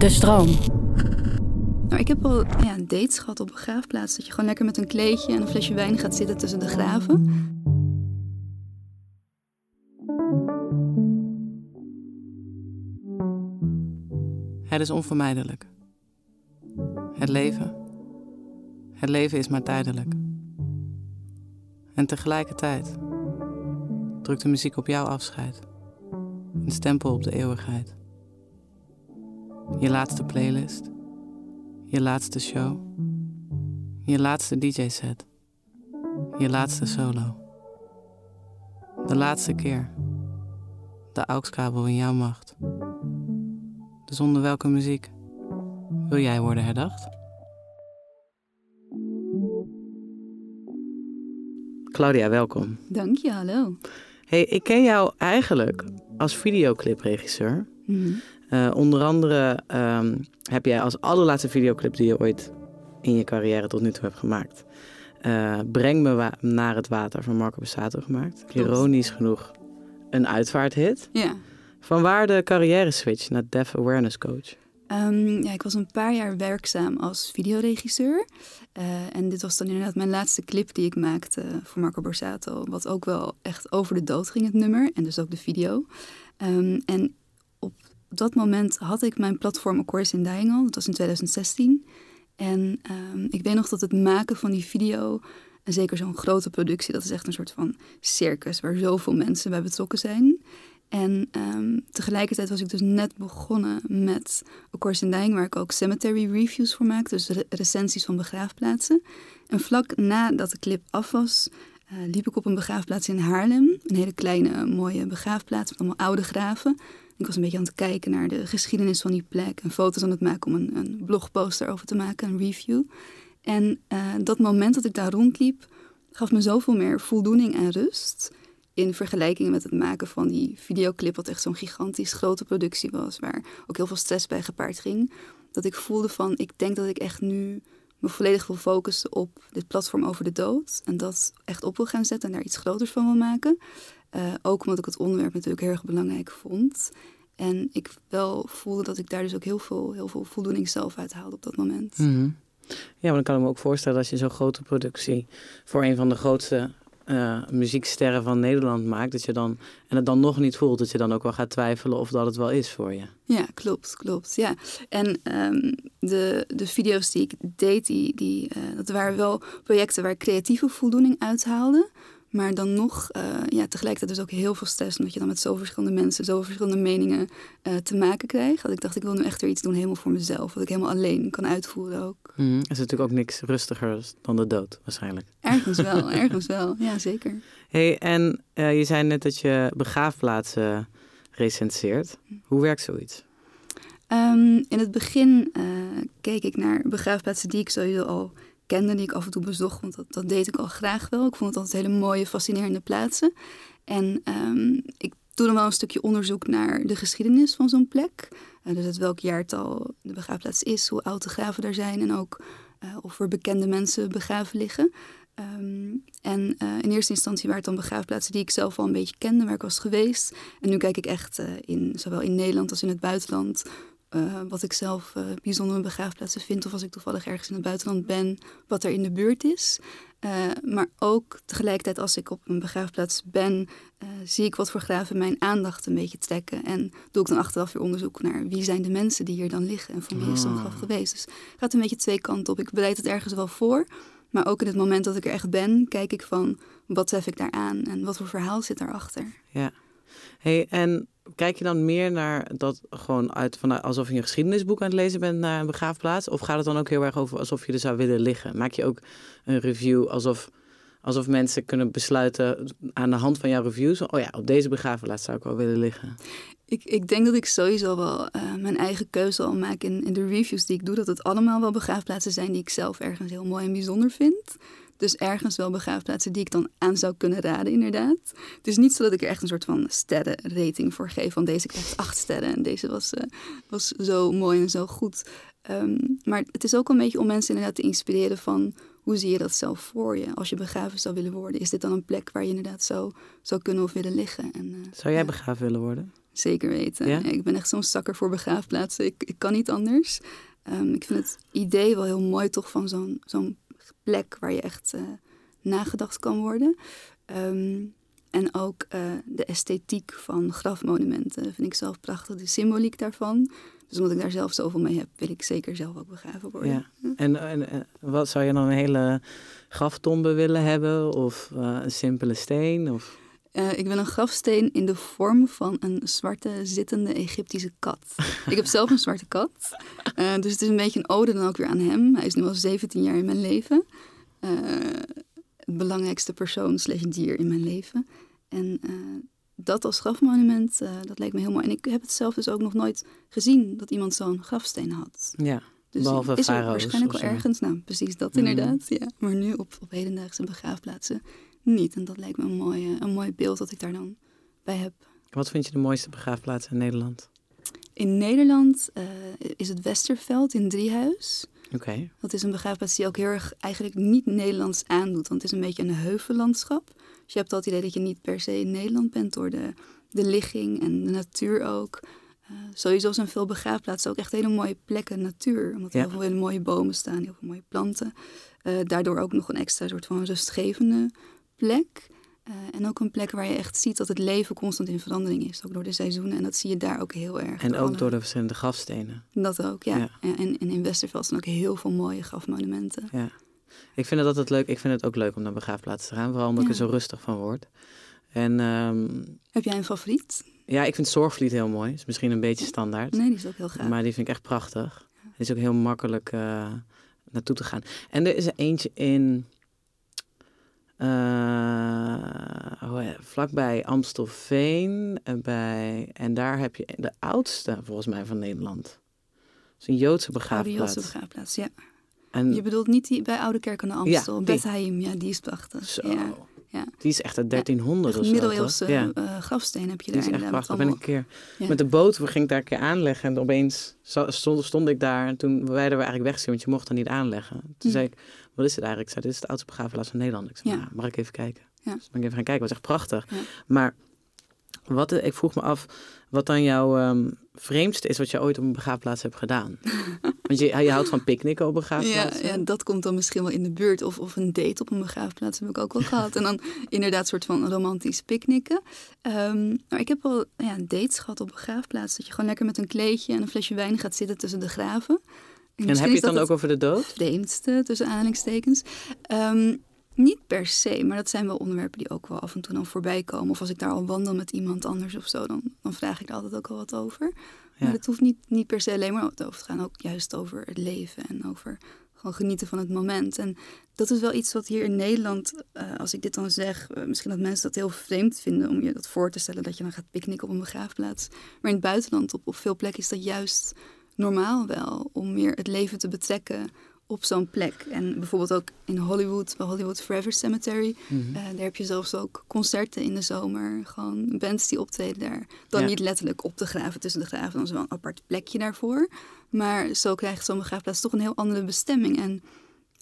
De stroom. Nou, ik heb al ja, dates gehad op een begraafplaats. Dat je gewoon lekker met een kleedje en een flesje wijn gaat zitten tussen de graven. Het is onvermijdelijk. Het leven. Het leven is maar tijdelijk. En tegelijkertijd drukt de muziek op jouw afscheid. Een stempel op de eeuwigheid. Je laatste playlist. Je laatste show. Je laatste DJ-set. Je laatste solo. De laatste keer. De AUX-kabel in jouw macht. Dus onder welke muziek wil jij worden herdacht? Claudia, welkom. Dank je, hallo. Hey, ik ken jou eigenlijk als videoclipregisseur. Mhm. Eh, onder andere ehm, heb jij als allerlaatste videoclip die je ooit in je carrière tot nu toe hebt gemaakt. eh, Breng me naar het water van Marco Bassato gemaakt. Ironisch genoeg een uitvaarthit. Ja. Vanwaar de carrière switch naar Deaf Awareness Coach? Ehm, ja, ik was een paar jaar werkzaam als videoregisseur. Eh, en dit was dan inderdaad mijn laatste clip die ik maakte voor Marco Borsato. Wat ook wel echt over de dood ging, het nummer. En dus ook de video. Ehm, en dat moment had ik mijn platform A Course in Dying al. Dat was in 2016. En ehm, ik weet nog dat het maken van die video... En zeker zo'n grote productie, dat is echt een soort van circus... waar zoveel mensen bij betrokken zijn... En ehm, tegelijkertijd was ik dus net begonnen met A Course in Dying, waar ik ook cemetery reviews voor maakte, dus re- recensies van begraafplaatsen. En vlak nadat de clip af was, eh, liep ik op een begraafplaats in Haarlem. Een hele kleine, mooie begraafplaats met allemaal oude graven. Ik was een beetje aan het kijken naar de geschiedenis van die plek en foto's aan het maken om een, een blogposter over te maken, een review. En eh, dat moment dat ik daar rondliep, gaf me zoveel meer voldoening en rust in vergelijking met het maken van die videoclip, wat echt zo'n gigantisch grote productie was, waar ook heel veel stress bij gepaard ging, dat ik voelde van, ik denk dat ik echt nu me volledig wil focussen op dit platform over de dood en dat echt op wil gaan zetten en daar iets groters van wil maken. Eh, ook omdat ik het onderwerp natuurlijk heel erg belangrijk vond. En ik wel voelde dat ik daar dus ook heel veel, heel veel voldoening zelf uit haalde op dat moment. Mhm. Ja, maar dan kan ik me ook voorstellen als je zo'n grote productie voor een van de grootste eh, muzieksterren van Nederland maakt, dat je dan, en het dan nog niet voelt, dat je dan ook wel gaat twijfelen of dat het wel is voor je. Ja, klopt, klopt. Ja. En ehm, de, de video's die ik deed, die, die, eh, dat waren wel projecten waar ik creatieve voldoening uithaalde. Maar dan nog, eh, ja, tegelijkertijd dus ook heel veel stress. Omdat je dan met zoveel verschillende mensen, zoveel verschillende meningen eh, te maken krijgt. Dat ik dacht, ik wil nu echt weer iets doen helemaal voor mezelf. Wat ik helemaal alleen kan uitvoeren ook. Er is natuurlijk ook niks rustiger dan de dood, waarschijnlijk. Ergens wel, ergens wel. Ja, zeker. hey, en eh, je zei net dat je begraafplaatsen recenseert. Hoe werkt zoiets? Ehm, in het begin keek ik naar begraafplaatsen die ik sowieso al kende, die ik af en toe bezocht, want dat, deed ik al graag wel. Ik vond het altijd hele mooie, fascinerende plaatsen. En ehm, ik doe dan wel een stukje onderzoek naar de geschiedenis van zo'n plek. Eh, dus het welk jaartal de begraafplaats is, hoe oud de graven daar zijn en ook eh, of er bekende mensen begraven liggen. Ehm, en eh, in eerste instantie waren het dan begraafplaatsen die ik zelf al een beetje kende, waar ik was geweest. En nu kijk ik echt in, zowel in Nederland als in het buitenland eh, wat ik zelf eh, bijzondere begraafplaatsen vind. Of als ik toevallig ergens in het buitenland ben, wat er in de buurt is. Eh, maar ook tegelijkertijd als ik op een begraafplaats ben, zie ik wat voor graven mijn aandacht een beetje trekken. En doe ik dan achteraf weer onderzoek naar wie zijn de mensen die hier dan liggen en van wie is zo'n graf geweest. Dus het gaat een beetje twee kanten op. Ik bereid het ergens wel voor. Maar ook in het moment dat ik er echt ben, kijk ik van wat tref ik daar aan en wat voor verhaal zit daarachter. Ja. Hey, en kijk je dan meer naar dat gewoon uit vanuit alsof je een geschiedenisboek aan het lezen bent naar een begraafplaats? Of gaat het dan ook heel erg over alsof je er zou willen liggen? Maak je ook een review alsof, alsof mensen kunnen besluiten aan de hand van jouw reviews? Oh ja, op deze begraafplaats zou ik wel willen liggen. Ik, ik denk dat ik sowieso wel eh, mijn eigen keuze al maak in, in de reviews die ik doe. Dat het allemaal wel begraafplaatsen zijn die ik zelf ergens heel mooi en bijzonder vind. Dus ergens wel begraafplaatsen die ik dan aan zou kunnen raden, inderdaad. Het is niet zo dat ik er echt een soort van sterrenrating voor geef. Van deze krijgt acht sterren en deze was, eh, was zo mooi en zo goed. Ehm, maar het is ook een beetje om mensen inderdaad te inspireren van... hoe zie je dat zelf voor je? Als je begraven zou willen worden, is dit dan een plek waar je inderdaad zou, zou kunnen of willen liggen? En, eh, Zou jij begraven willen worden? Zeker weten. Ja? Ik ben echt zo'n zakker voor begraafplaatsen. Ik, ik kan niet anders. Ehm, ik vind het idee wel heel mooi toch van zo'n zo'n plek waar je echt eh, nagedacht kan worden. Ehm, en ook eh, de esthetiek van grafmonumenten vind ik zelf prachtig. De symboliek daarvan. Dus omdat ik daar zelf zoveel mee heb, wil ik zeker zelf ook begraven worden. Ja. En, en, wat zou je dan een hele graftombe willen hebben? Of eh, een simpele steen? Of... Eh, ik wil een grafsteen in de vorm van een zwarte zittende Egyptische kat. ik heb zelf een zwarte kat. Eh, dus het is een beetje een ode dan ook weer aan hem. Hij is nu al 17 jaar in mijn leven. Het belangrijkste persoon slash dier in mijn leven. En dat als grafmonument, dat leek me heel mooi. En ik heb het zelf dus ook nog nooit gezien dat iemand zo'n grafsteen had. Ja, Dus Behalve is er waarschijnlijk wel ergens, nou precies dat Mhm. inderdaad. Ja. Maar nu op, op hedendaagse begraafplaatsen niet. En dat lijkt me een mooi, een mooi beeld dat ik daar dan bij heb. wat vind je de mooiste begraafplaats in Nederland? In Nederland eh, is het Westerveld in Driehuis. Oké, Dat is een begraafplaats die ook heel erg eigenlijk niet Nederlands aandoet. Want het is een beetje een heuvellandschap. Dus je hebt al het idee dat je niet per se in Nederland bent door de, de ligging en de natuur ook. Eh, sowieso zijn veel begraafplaatsen ook echt hele mooie plekken natuur. Omdat er Ja. heel veel hele mooie bomen staan, heel veel mooie planten. Eh, daardoor ook nog een extra soort van rustgevende plek. Eh, en ook een plek waar je echt ziet dat het leven constant in verandering is. Ook door de seizoenen. En dat zie je daar ook heel erg. en ook alle- door de verschillende grafstenen. Dat ook, ja. Ja. En, in Westerveld zijn ook heel veel mooie grafmonumenten. Ja. Ik vind het altijd leuk. Ik vind het ook leuk om naar begraafplaatsen te gaan. Vooral omdat ik er zo rustig van word. En ehm, Heb jij een favoriet? ja, ik vind Zorgvliet heel mooi. Is misschien een beetje standaard. Nee, die is ook heel gaaf. Maar die vind ik echt prachtig. Het is ook heel makkelijk eh, naartoe te gaan. En er is er eentje in... heet- vlakbij Amstelveen. eh, bij, en daar heb je de oudste, volgens mij, van Nederland. Het is een Joodse Oude begraafplaats. Joodse begraafplaats, ja. En Je bedoelt niet die bij Oude Kerk aan de Amstel. die. Haim, ja, die is prachtig. zo, Ja, ja. die is echt uit 1300 Echt of zo, middeleeuwse? Ja. eh, grafsteen heb je Die daar is echt prachtig. Ben een keer Ja. met de boot ging ik daar een keer aanleggen. En opeens stond, stond ik daar. En toen werden we eigenlijk weggezien, want je mocht er niet aanleggen. Toen Hm. zei ik, wat is het eigenlijk? Ik zei, dit is de oudste begraafplaats van Nederland. Ik zei, Ja. nou, mag ik even kijken? Ja. Dus ben ik even gaan kijken. Het was echt prachtig. Ja. Maar wat, ik vroeg me af, wat dan jouw ehm, vreemdste is wat je ooit op een begraafplaats hebt gedaan. want je, je houdt van picknicken op ja, begraafplaatsen. ja, dat komt dan misschien wel in de buurt. Of, of een date op een begraafplaats heb ik ook wel gehad. En dan inderdaad een soort van romantisch picknicken. Ehm, maar ik heb wel ja, dates gehad op begraafplaatsen. Dat je gewoon lekker met een kleedje en een flesje wijn gaat zitten tussen de graven. En heb je het dan ook over de dood? vreemdste, tussen aanhalingstekens. Ehm, niet per se, maar dat zijn wel onderwerpen die ook wel af en toe dan voorbij komen. Of als ik daar al wandel met iemand anders of zo, dan, dan vraag ik er altijd ook al wat over. Ja. Maar het hoeft niet, niet per se alleen maar over te gaan. Ook juist over het leven en over gewoon genieten van het moment. En dat is wel iets wat hier in Nederland, eh, als ik dit dan zeg, eh, misschien dat mensen dat heel vreemd vinden om je dat voor te stellen dat je dan gaat picknicken op een begraafplaats. Maar in het buitenland, op, op veel plekken, is dat juist normaal wel om meer het leven te betrekken op zo'n plek. En bijvoorbeeld ook in Hollywood, bij Hollywood Forever Cemetery, Mhm. eh, daar heb je zelfs ook concerten in de zomer. Gewoon bands die optreden daar. Dan Ja. niet letterlijk op de graven, tussen de graven. Dan is wel een apart plekje daarvoor. Maar zo krijgt zo'n begraafplaats toch een heel andere bestemming. En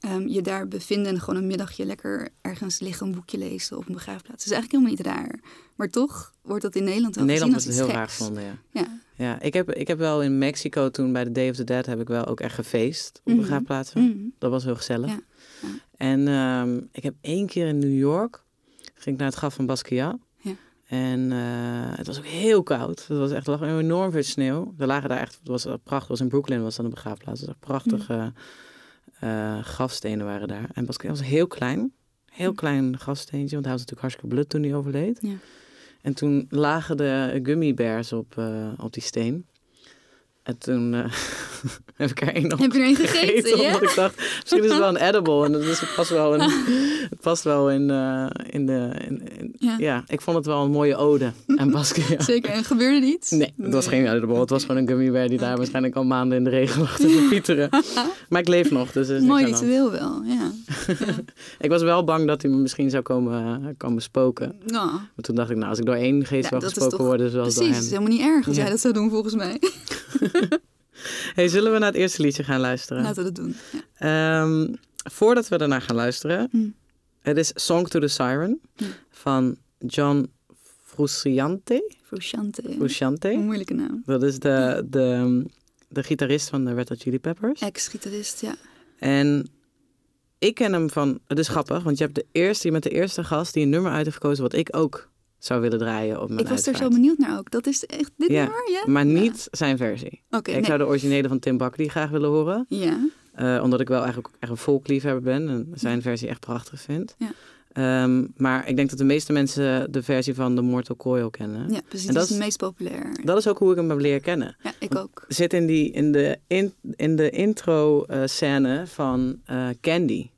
ehm, je daar bevinden en gewoon een middagje lekker ergens liggen, een boekje lezen op een begraafplaats. Dat is eigenlijk helemaal niet raar. Maar toch wordt dat in Nederland wel In Nederland gezien wordt het heel raar gevonden, ja. Ja. Ja, ik heb, ik heb wel in Mexico toen bij de Day of the Dead heb ik wel ook echt gefeest op Mhm. begraafplaatsen. Mm. Dat was heel gezellig. Ja, ja. En ehm, ik heb één keer in New York, ging ik naar het graf van Basquiat. En eh, het was ook heel koud. Het was echt er lag enorm veel sneeuw. Er lagen daar echt, het was prachtig. Was in Brooklyn, was dan een begraafplaats. Het was echt prachtige grafstenen waren daar. En Basquiat was heel klein. Heel Hm. klein grafsteentje, want hij was natuurlijk hartstikke blut toen hij overleed. Ja. En toen lagen de gummy bears op, eh, op die steen. En toen heb ik er één op Heb je er een gegeten, ja? Omdat ik dacht, misschien is het wel een edible. En dus het past wel in, het past wel in, eh, in de... In, in- Ja. ja. ik vond het wel een mooie ode aan Basquiat. Zeker. En gebeurde iets? Nee, het was geen edible. Het was gewoon een gummy bear die daar waarschijnlijk al maanden in de regen lag te verpieteren. maar ik leef nog, dus is Mooi ritueel wel, ja. Ik was wel bang dat hij me misschien zou komen, eh, komen spoken. Nou, Maar toen dacht ik, nou, als ik door één geest Ja, wel dat is gesproken toch word, is wel door precies. Is hem. helemaal niet erg als jij dat zou doen, volgens mij. Hey, zullen we naar het eerste liedje gaan luisteren? Laten we dat doen. Ja. Ehm, voordat we daarna gaan luisteren, Hm. het is Song to the Siren Hm. van John Frusciante. Frusciante. Frusciante. Een moeilijke naam. Dat is de, de, de gitarist van de Red Hot Chili Peppers. Ex-gitarist, ja. En ik ken hem van... Het is grappig, want je, hebt de eerste, je bent de eerste gast die een nummer uit heeft gekozen... wat ik ook zou willen draaien op mijn Ik was er zo benieuwd naar ook. Dat is echt dit Ja, nummer, ja? Maar Ja. niet zijn versie. Oké, ik nee. zou de originele van Tim Buckley graag willen horen. Ja, Eh, omdat ik wel eigenlijk echt een folkliefhebber ben en zijn versie echt prachtig vind. Ja. Ehm, maar ik denk dat de meeste mensen de versie van The Mortal Coil kennen. ja precies. En Dat is- het meest populair. Dat is ook hoe ik hem heb leren kennen. Ja, ik ook. Zit in, die, in de, in, in de intro eh, scène van eh, Candy.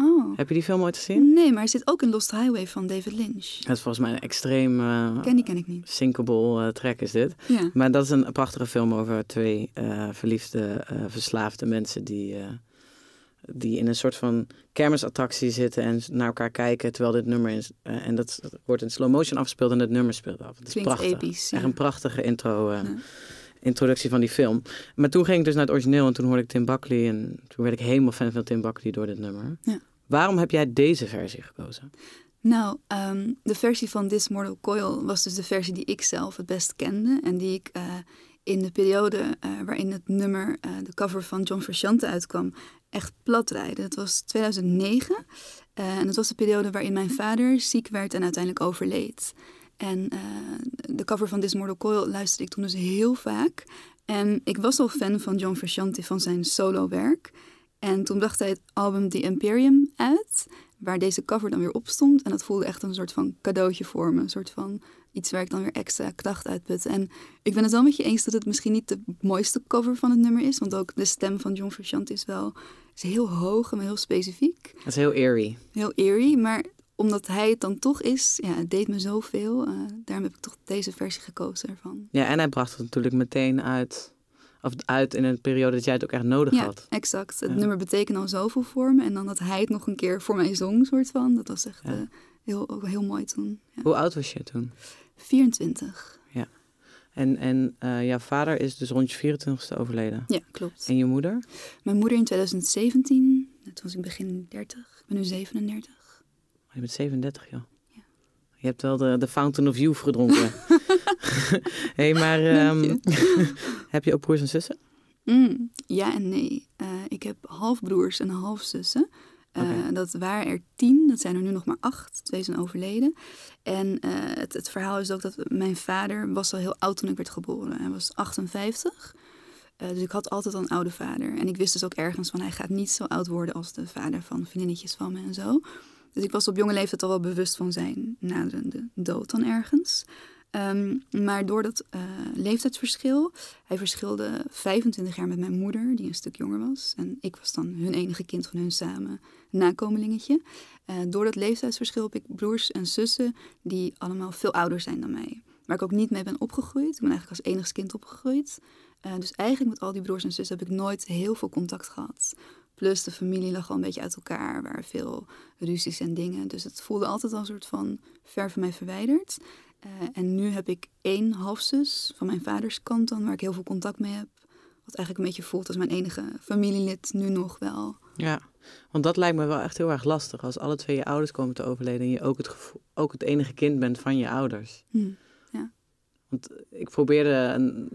Oh. Heb je die film ooit gezien? Nee, maar hij zit ook in Lost Highway van David Lynch. Dat is volgens mij een extreem eh Ken die ken ik niet. sinkable eh, track is dit. Ja. Maar dat is een prachtige film over twee eh, verliefde, verslaafde mensen die, die in een soort van kermisattractie zitten en naar elkaar kijken terwijl dit nummer is. en dat wordt in slow motion afgespeeld en het nummer speelt af. Het is Klinkt prachtig. episch. Echt een prachtige intro, Ja. introductie van die film. Maar toen ging ik dus naar het origineel en toen hoorde ik Tim Buckley en toen werd ik helemaal fan van Tim Buckley door dit nummer. Ja. Waarom heb jij deze versie gekozen? Nou, ehm, de versie van This Mortal Coil was dus de versie die ik zelf het best kende. En die ik eh, in de periode eh, waarin het nummer, eh, de cover van John Frusciante uitkwam, echt plat rijden. Dat was 2009. Eh, en dat was de periode waarin mijn vader ziek werd en uiteindelijk overleed. En de cover van This Mortal Coil luisterde ik toen dus heel vaak. En ik was al fan van John Frusciante, van zijn solo-werk. En toen bracht hij het album The Imperium uit, waar deze cover dan weer op stond. En dat voelde echt een soort van cadeautje voor me. Een soort van iets waar ik dan weer extra kracht uit putte. En ik ben het wel met je eens dat het misschien niet de mooiste cover van het nummer is. Want ook de stem van John Frusciante is wel is heel hoog en heel specifiek. Dat is heel eerie. Heel eerie, maar omdat hij het dan toch is, ja, het deed me zoveel. Eh daarom heb ik toch deze versie gekozen ervan. Ja, en hij bracht het natuurlijk meteen uit, of uit in een periode dat jij het ook echt nodig Ja, had. exact. Het Ja. nummer betekent al zoveel voor me. En dan dat hij het nog een keer voor mij zong, soort van. Dat was echt Ja. eh, heel, ook heel mooi toen. Ja. Hoe oud was je toen? 24. En, en eh, jouw vader is dus rond je 24ste overleden. Ja, klopt. En je moeder? Mijn moeder in 2017. Toen was ik begin 30. Ik ben nu 37. Oh, je bent 37, joh. Ja. Je hebt wel de, de Fountain of Youth gedronken. hey, maar ehm, heb je ook broers en zussen? Mm, ja en nee. Eh, ik heb halfbroers en halfzussen. Oké. Dat waren er tien, dat zijn er nu nog maar acht. Twee zijn overleden. En eh, het, het verhaal is ook dat mijn vader was al heel oud toen ik werd geboren. Hij was 58. Eh, dus ik had altijd al een oude vader. En ik wist dus ook ergens van hij gaat niet zo oud worden als de vader van vriendinnetjes van me en zo. Dus ik was op jonge leeftijd al wel bewust van zijn naderende dood dan ergens. Ehm, maar door dat eh, leeftijdsverschil, hij verschilde 25 jaar met mijn moeder, die een stuk jonger was. En ik was dan hun enige kind van hun samen nakomelingetje. Eh, door dat leeftijdsverschil heb ik broers en zussen die allemaal veel ouder zijn dan mij. Waar ik ook niet mee ben opgegroeid. Ik ben eigenlijk als enigst kind opgegroeid. Eh, dus eigenlijk met al die broers en zussen heb ik nooit heel veel contact gehad. Plus de familie lag al een beetje uit elkaar, waren veel ruzies en dingen. Dus het voelde altijd al een soort van ver van mij verwijderd. Eh, en nu heb ik één halfzus van mijn vaders kant dan, waar ik heel veel contact mee heb. Wat eigenlijk een beetje voelt als mijn enige familielid nu nog wel. Ja, want dat lijkt me wel echt heel erg lastig. Als alle twee je ouders komen te overleden en je ook het, ook het enige kind bent van je ouders. Hm. Want ik probeerde, en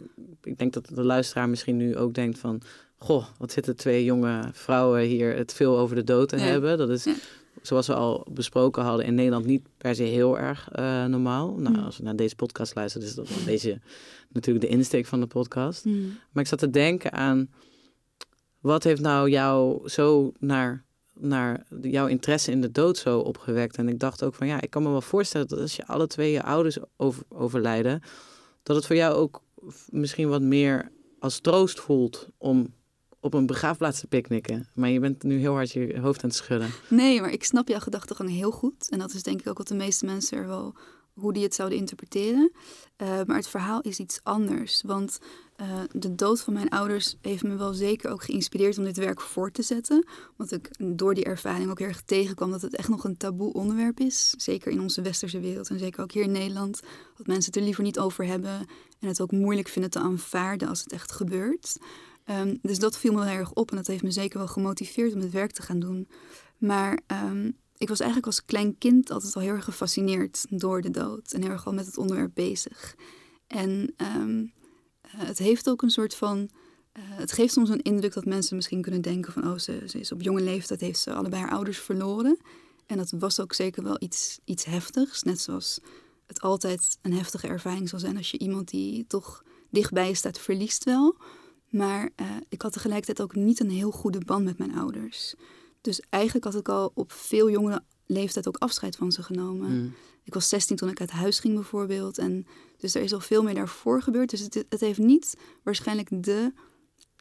ik denk dat de luisteraar misschien nu ook denkt van... Goh, wat zitten twee jonge vrouwen hier het veel over de dood te Ja. hebben. Dat is, Ja. Zoals we al besproken hadden, in Nederland niet per se heel erg eh, normaal. Nou, Mm. als we naar deze podcast luisteren, is dat een beetje natuurlijk de insteek van de podcast. Hm. Maar ik zat te denken aan, wat heeft nou jou zo naar, naar jouw interesse in de dood zo opgewekt? En ik dacht ook van, ja, ik kan me wel voorstellen dat als je alle twee je ouders over, overlijden, dat het voor jou ook misschien wat meer als troost voelt om op een begraafplaats te picknicken. Maar je bent nu heel hard je hoofd aan het schudden. Nee, maar ik snap jouw gedachte gewoon heel goed. En dat is denk ik ook wat de meeste mensen er wel hoe die het zouden interpreteren. Eh, maar het verhaal is iets anders. Want eh, de dood van mijn ouders heeft me wel zeker ook geïnspireerd om dit werk voort te zetten. Want ik door die ervaring ook heel erg tegenkwam dat het echt nog een taboe onderwerp is. Zeker in onze westerse wereld en zeker ook hier in Nederland. Dat mensen het er liever niet over hebben. En het ook moeilijk vinden te aanvaarden als het echt gebeurt. Ehm, dus dat viel me heel erg op en dat heeft me zeker wel gemotiveerd om het werk te gaan doen. Maar ehm, ik was eigenlijk als klein kind altijd al heel erg gefascineerd door de dood. En heel erg al met het onderwerp bezig. En ehm, eh, het heeft ook een soort van. eh, het geeft soms een indruk dat mensen misschien kunnen denken van... oh, ze, is op jonge leeftijd, heeft ze allebei haar ouders verloren. En dat was ook zeker wel iets, iets heftigs. Net zoals het altijd een heftige ervaring zal zijn... als je iemand die toch dichtbij staat verliest wel. Maar eh, ik had tegelijkertijd ook niet een heel goede band met mijn ouders. Dus eigenlijk had ik al op veel jongere leeftijd ook afscheid van ze genomen. Mm. Ik was 16 toen ik uit huis ging bijvoorbeeld. En dus er is al veel meer daarvoor gebeurd. Dus het, het heeft niet waarschijnlijk de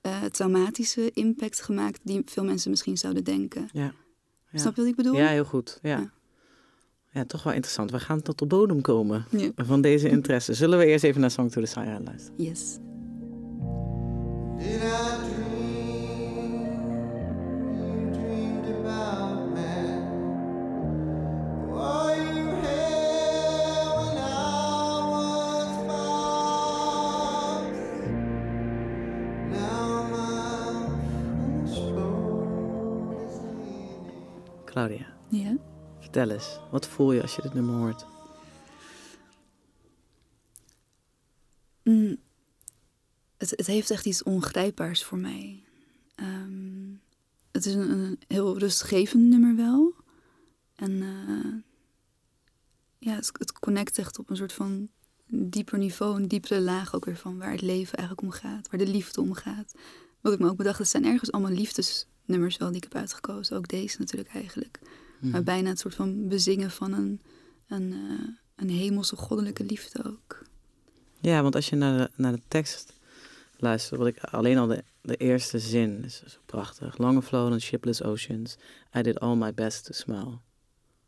eh, traumatische impact gemaakt die veel mensen misschien zouden denken. Ja. Ja. Snap je wat ik bedoel? Ja, heel goed. Ja. Ja. ja. toch wel interessant. We gaan tot de bodem komen Ja. van deze interesse. Zullen we eerst even naar Song to the Siren luisteren? Yes. Claudia, Ja. vertel eens. Wat voel je als je dit nummer hoort? Mm, het, het heeft echt iets ongrijpbaars voor mij. Ehm, het is een, een heel rustgevend nummer wel. En eh, ja, het, het connect echt op een soort van dieper niveau, een diepere laag ook weer van waar het leven eigenlijk om gaat, waar de liefde om gaat. Wat ik me ook bedacht, het zijn ergens allemaal liefdesnummers wel die ik heb uitgekozen. Ook deze natuurlijk eigenlijk. Mhm. Maar bijna het soort van bezingen van een, een, eh, een hemelse goddelijke liefde ook. Ja, want als je naar de, naar de tekst wat ik alleen al de, de eerste zin is zo prachtig. Long flown on shipless oceans, I did all my best to smile.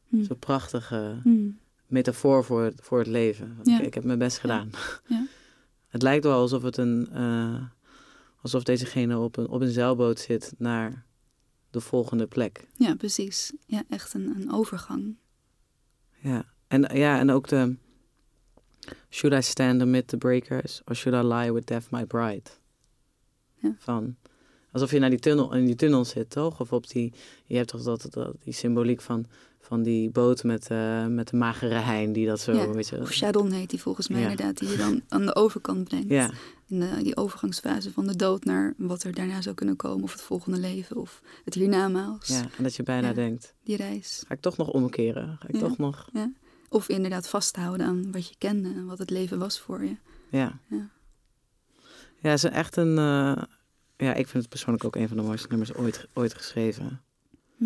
Hm. Zo'n prachtige Hm. metafoor voor het, voor het leven. Want Ja. ik, ik heb mijn best gedaan. Ja. Het lijkt wel alsof het een, eh, alsof dezegene op een, op een zeilboot zit naar de volgende plek. Ja, precies. Ja, echt een, een overgang. Ja, en, ja, en ook de Should I stand amid the breakers or should I lie with death my bride? Ja. Van, alsof je naar die tunnel, in die tunnel zit, toch? Of op die, je hebt toch dat, dat, die symboliek van, van die boot met, eh, met de magere hein die dat zo, Ja, weet je. Of Sharon heet die volgens mij Ja. inderdaad, die je dan aan de overkant brengt. Ja, In de, die overgangsfase van de dood naar wat er daarna zou kunnen komen. Of het volgende leven, of het hiernamaals. ja, en dat je bijna Ja. denkt, Die reis. ga ik toch nog omkeren? Ga ik Ja. toch nog, Of inderdaad vasthouden aan wat je kende en wat het leven was voor je. ja. Ja. Ja, het is echt een, eh, ja, ik vind het persoonlijk ook een van de mooiste nummers ooit, ooit geschreven. Hm.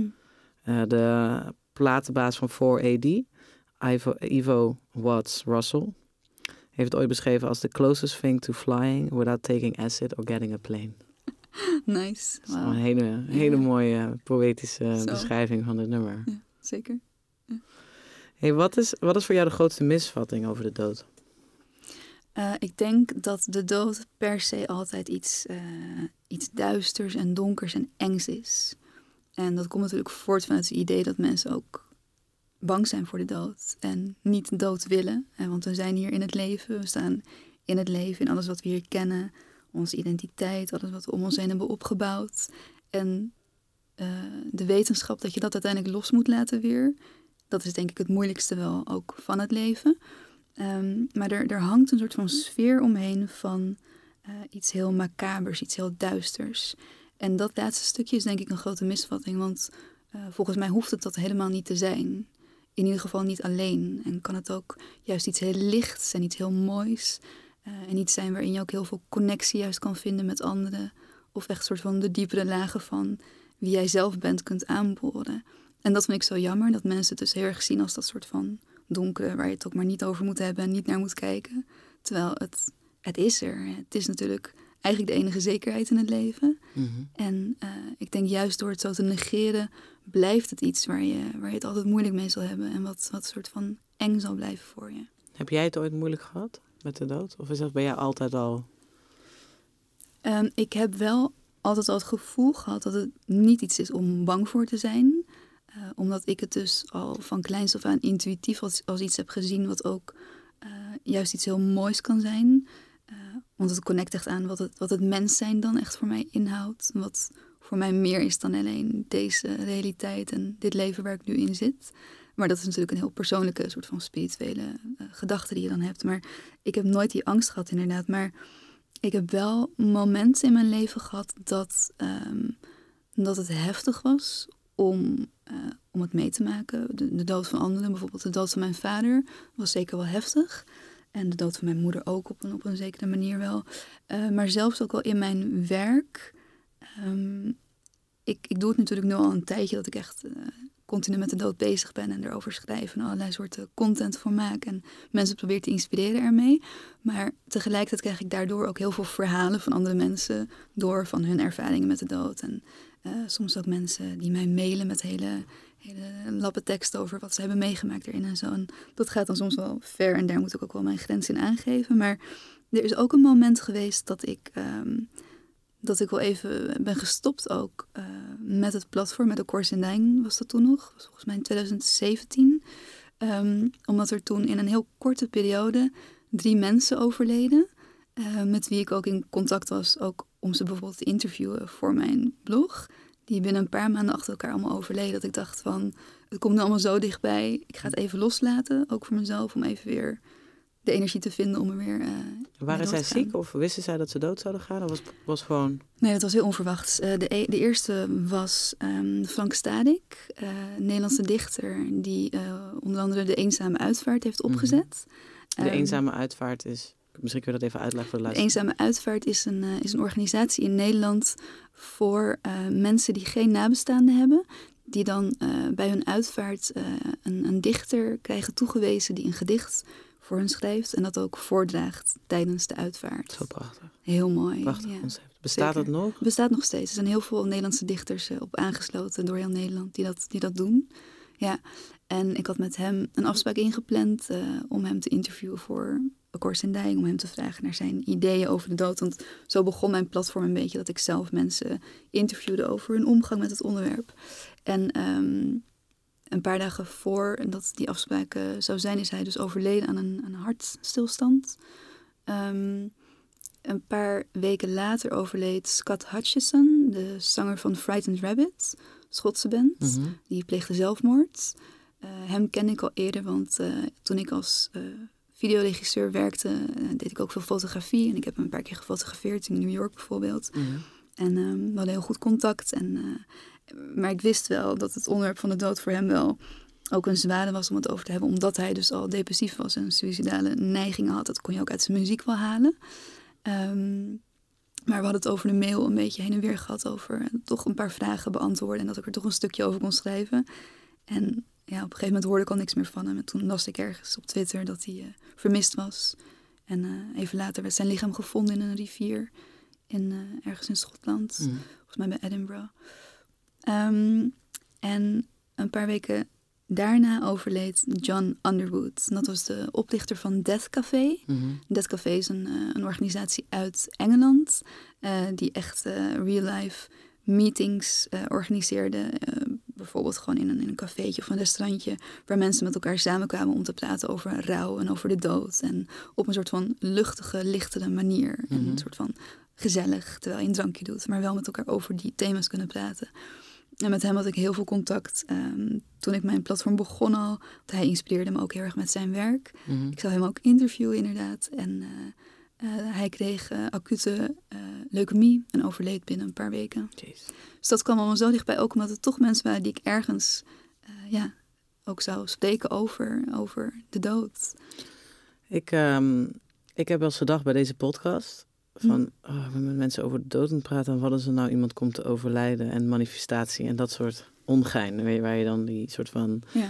Eh, de platenbaas van 4AD, Ivo, Ivo Watts Russell, heeft het ooit beschreven als the closest thing to flying without taking acid or getting a plane. Nice. Dat is een hele, hele Ja. mooie poëtische Zo. beschrijving van het nummer. Zeker. Hey, wat, is, wat is voor jou de grootste misvatting over de dood? Eh, ik denk dat de dood per se altijd iets, eh, iets duisters en donkers en engs is. En dat komt natuurlijk voort vanuit het idee dat mensen ook bang zijn voor de dood en niet dood willen. Eh, want we zijn hier in het leven, we staan in het leven, in alles wat we hier kennen, onze identiteit, alles wat we om ons heen hebben opgebouwd. En de wetenschap dat je dat uiteindelijk los moet laten weer, dat is denk ik het moeilijkste wel ook van het leven. Ehm, maar er, er hangt een soort van sfeer omheen van eh, iets heel macabers, iets heel duisters. En dat laatste stukje is denk ik een grote misvatting, want eh, volgens mij hoeft het dat helemaal niet te zijn. In ieder geval niet alleen. En kan het ook juist iets heel lichts en iets heel moois. eh, en iets zijn waarin je ook heel veel connectie juist kan vinden met anderen. Of echt een soort van de diepere lagen van wie jij zelf bent kunt aanboren. En dat vind ik zo jammer, dat mensen het dus heel erg zien als dat soort van donkere, waar je het ook maar niet over moet hebben en niet naar moet kijken. Terwijl het, het is er. Het is natuurlijk eigenlijk de enige zekerheid in het leven. En eh, ik denk juist door het zo te negeren, blijft het iets waar je, waar je het altijd moeilijk mee zal hebben. En wat, wat soort van eng zal blijven voor je. Heb jij het ooit moeilijk gehad met de dood? Of is dat bij jou altijd al... Ehm, ik heb wel altijd al het gevoel gehad dat het niet iets is om bang voor te zijn. Eh, omdat ik het dus al van kleins af aan intuïtief als, iets heb gezien wat ook eh, juist iets heel moois kan zijn. Eh, want het connect echt aan wat het, wat het mens zijn dan echt voor mij inhoudt. Wat voor mij meer is dan alleen deze realiteit en dit leven waar ik nu in zit. Maar dat is natuurlijk een heel persoonlijke soort van spirituele gedachte die je dan hebt. Maar ik heb nooit die angst gehad, inderdaad. Maar ik heb wel momenten in mijn leven gehad dat, ehm, dat het heftig was om, uh, om het mee te maken. De, dood van anderen, bijvoorbeeld de dood van mijn vader, was zeker wel heftig. En de dood van mijn moeder ook op een, op een zekere manier wel. Uh, maar zelfs ook al in mijn werk. Um, ik, ik doe het natuurlijk nu al een tijdje dat ik echt uh, continu met de dood bezig ben en erover schrijf en allerlei soorten content voor maak en mensen probeer te inspireren ermee. Maar tegelijkertijd krijg ik daardoor ook heel veel verhalen van andere mensen door van hun ervaringen met de dood. En soms ook mensen die mij mailen met hele, hele lappe tekst over wat ze hebben meegemaakt erin en zo. En dat gaat dan soms wel ver en daar moet ik ook wel mijn grens in aangeven. Maar er is ook een moment geweest dat ik. Um, dat ik wel even ben gestopt ook uh, met het platform, met de Course in Dijn was dat toen nog, volgens mij in 2017. Um, omdat er toen in een heel korte periode drie mensen overleden, uh, met wie ik ook in contact was, ook om ze bijvoorbeeld te interviewen voor mijn blog. Die binnen een paar maanden achter elkaar allemaal overleden. Dat ik dacht van, het komt nu allemaal zo dichtbij. Ik ga het even loslaten, ook voor mezelf, om even weer de energie te vinden om er weer. Uh, Waren zij ziek of wisten zij dat ze dood zouden gaan? Of was was gewoon. Nee, dat was heel onverwachts. Uh, de, e de eerste was um, Frank Stadik, uh, Nederlandse dichter, die onder andere de Eenzame Uitvaart heeft opgezet. Mm -hmm. De um, Eenzame Uitvaart is. Misschien kun je dat even uitleggen voor de luisteraar. Eenzame Uitvaart is een, is een organisatie in Nederland voor mensen die geen nabestaanden hebben. Die dan bij hun uitvaart een, een dichter krijgen toegewezen die een gedicht voor hen schrijft en dat ook voordraagt tijdens de uitvaart. Zo prachtig. Heel mooi. Prachtig ja. concept. Bestaat Zeker. dat nog? Bestaat nog steeds. Er zijn heel veel Nederlandse dichters op aangesloten door heel Nederland die dat, die dat doen. Ja, en ik had met hem een afspraak ingepland uh, om hem te interviewen voor Akkoord en Dijk, om hem te vragen naar zijn ideeën over de dood. Want zo begon mijn platform een beetje dat ik zelf mensen interviewde over hun omgang met het onderwerp. En um, een paar dagen voor dat die afspraak uh, zou zijn, is hij dus overleden aan een, een hartstilstand. Um, een paar weken later overleed Scott Hutchison, de zanger van Frightened Rabbit, Schotse band. Mm -hmm. Die pleegde zelfmoord. Uh, hem kende ik al eerder, want uh, toen ik als uh, videoregisseur werkte, deed ik ook veel fotografie. En ik heb hem een paar keer gefotografeerd in New York bijvoorbeeld. Mm -hmm. En um, we hadden heel goed contact. En maar ik wist wel dat het onderwerp van de dood voor hem wel ook een zware was om het over te hebben. Omdat hij dus al depressief was en suïcidale neigingen had. Dat kon je ook uit zijn muziek wel halen. Um, maar we hadden het over de mail een beetje heen en weer gehad. Over toch een paar vragen beantwoorden. En dat ik er toch een stukje over kon schrijven. En ja, op een gegeven moment hoorde ik al niks meer van hem. En toen las ik ergens op Twitter dat hij uh, vermist was. En uh, even later werd zijn lichaam gevonden in een rivier. In, uh, ergens in Schotland. Mm. Volgens mij bij Edinburgh. Um, en een paar weken daarna overleed John Underwood. En dat was de oprichter van Death Café. Mm -hmm. Death Café is een, een organisatie uit Engeland... Die echt real-life meetings organiseerde. Bijvoorbeeld gewoon in een, in een cafeetje of een restaurantje... waar mensen met elkaar samenkwamen om te praten over rouw en over de dood. En op een soort van luchtige, lichtere manier. Mm -hmm. En een soort van gezellig, terwijl je een drankje doet... maar wel met elkaar over die thema's kunnen praten... En met hem had ik heel veel contact um, toen ik mijn platform begon al. Want hij inspireerde me ook heel erg met zijn werk. Mm -hmm. Ik zou hem ook interviewen inderdaad. En uh, uh, hij kreeg uh, acute leukemie en overleed binnen een paar weken. Jeez. Dus dat kwam allemaal zo dichtbij. Ook omdat het toch mensen waren die ik ergens ja, ook zou spreken over, over de dood. Ik, um, ik heb wel eens gedacht bij deze podcast van, oh, we met mensen over de dood aan praten. En wat als er nou iemand komt te overlijden en manifestatie en dat soort ongein. Waar je dan die soort van... Ja.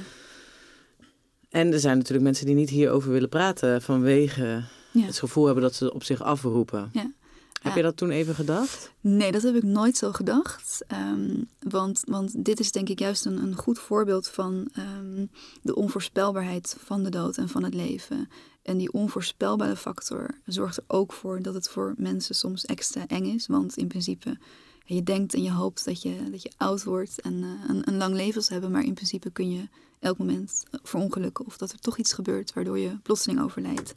En er zijn natuurlijk mensen die niet hierover willen praten vanwege ja. het gevoel hebben dat ze op zich afroepen. Ja. Heb je dat toen even gedacht? Nee, dat heb ik nooit zo gedacht. Um, want, want dit is denk ik juist een, een goed voorbeeld van um, de onvoorspelbaarheid van de dood en van het leven. En die onvoorspelbare factor zorgt er ook voor dat het voor mensen soms extra eng is. Want in principe, je denkt en je hoopt dat je, dat je oud wordt en uh, een, een lang leven zal hebben. Maar in principe kun je elk moment verongelukken of dat er toch iets gebeurt waardoor je plotseling overlijdt.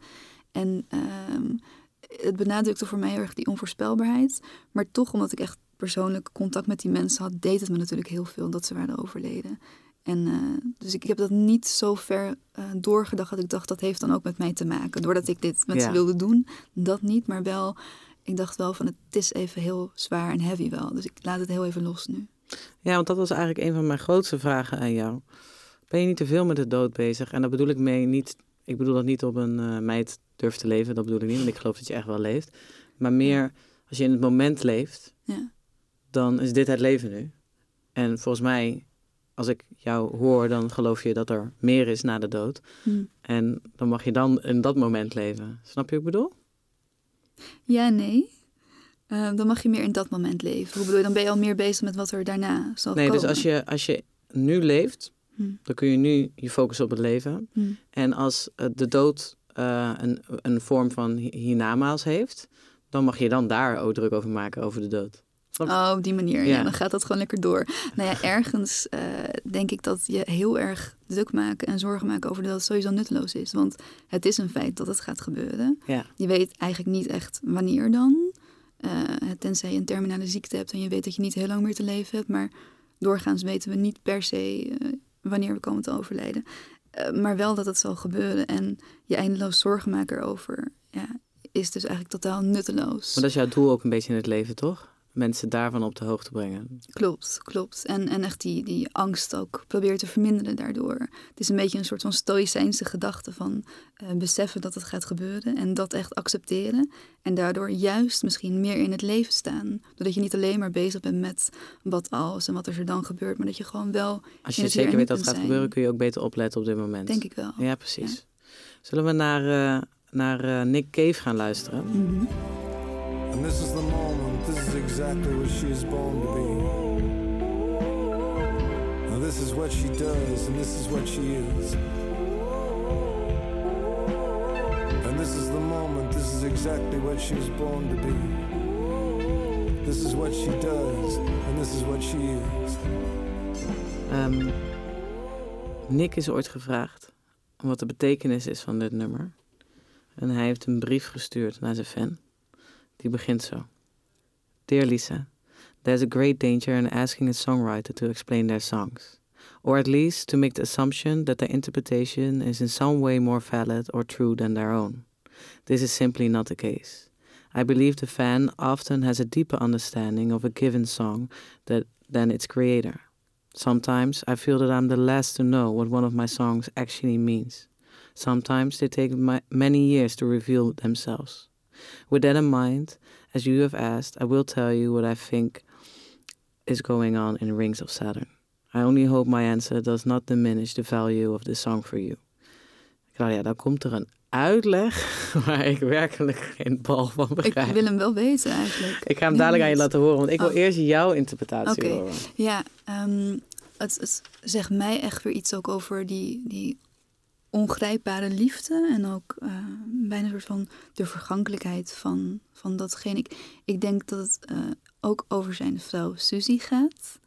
En um, het benadrukte voor mij heel erg die onvoorspelbaarheid. Maar toch, omdat ik echt persoonlijk contact met die mensen had, deed het me natuurlijk heel veel dat ze waren overleden. En eh, dus ik heb dat niet zo ver eh, doorgedacht dat ik dacht dat heeft dan ook met mij te maken. Doordat ik dit met Ja. ze wilde doen, dat niet. Maar wel, ik dacht wel van het is even heel zwaar en heavy wel. Dus ik laat het heel even los nu. Ja, want dat was eigenlijk een van mijn grootste vragen aan jou. Ben je niet te veel met de dood bezig? En dat bedoel ik mee niet. Ik bedoel dat niet op een eh, meid durft te leven. Dat bedoel ik niet. Want ik geloof dat je echt wel leeft. Maar meer als je in het moment leeft, Ja. dan is dit het leven nu. En volgens mij, als ik jou hoor, dan geloof je dat er meer is na de dood. Hm. En dan mag je dan in dat moment leven. Snap je wat ik bedoel? Ja, nee. Eh, dan mag je meer in dat moment leven. Hoe bedoel je? Dan ben je al meer bezig met wat er daarna zal Nee, komen. dus als je, als je nu leeft, Hm. dan kun je nu je focussen op het leven. Hm. En als eh, de dood eh, een, een vorm van hi- hiernamaals heeft, dan mag je dan daar ook druk over maken, over de dood. Oh, op die manier. Ja. Ja. dan gaat dat gewoon lekker door. Nou ja, ergens eh, denk ik dat je heel erg druk maken en zorgen maken over dat het sowieso nutteloos is. Want het is een feit dat het gaat gebeuren. Ja. Je weet eigenlijk niet echt wanneer dan. Tenzij je een terminale ziekte hebt en je weet dat je niet heel lang meer te leven hebt. Maar doorgaans weten we niet per se wanneer we komen te overlijden. Eh, maar wel dat het zal gebeuren. En je eindeloos zorgen maken erover ja, is dus eigenlijk totaal nutteloos. Maar dat is jouw doel ook een beetje in het leven, toch? Mensen daarvan op de hoogte brengen. Klopt, klopt. En, en echt die, die angst ook proberen te verminderen daardoor. Het is een beetje een soort van stoïcijnse gedachte van eh, beseffen dat het gaat gebeuren en dat echt accepteren. En daardoor juist misschien meer in het leven staan. Doordat je niet alleen maar bezig bent met wat als en wat er dan gebeurt, maar dat je gewoon wel, Als in je zeker weet dat het gaat zijn. gebeuren, kun je ook beter opletten op dit moment. denk ik wel. Ja, precies. Zullen we naar, eh, naar eh, Nick Cave gaan luisteren? Mhm. And this is the moment, this is exactly what she is born to be. And this is what she does, and this is what she is. And this is the moment, this is exactly what she is born to be. This is what she does, and this is what she is. Ehm, Nick is ooit gevraagd wat de betekenis is van dit nummer. En hij heeft een brief gestuurd naar zijn fan. Die begint zo. Dear Lisa, there's a great danger in asking a songwriter to explain their songs. Or at least to make the assumption that their interpretation is in some way more valid or true than their own. This is simply not the case. I believe the fan often has a deeper understanding of a given song that, than its creator. Sometimes I feel that I'm the last to know what one of my songs actually means. Sometimes they take my, many years to reveal themselves. With that in mind, as you have asked, I will tell you what I think is going on in Rings of Saturn. I only hope my answer does not diminish the value of this song for you. Claudia, dan komt er een uitleg waar ik werkelijk geen bal van Ik begrijp. wil hem wel weten eigenlijk. Ik ga hem dadelijk aan je laten horen, want ik wil Oh. eerst jouw interpretatie Oké. horen. Ja, ehm, het, het zegt mij echt weer iets ook over die, die ongrijpbare liefde. En ook eh, bijna een soort van de vergankelijkheid van, van datgene. Ik, ik denk dat het eh, ook over zijn vrouw Suzy gaat.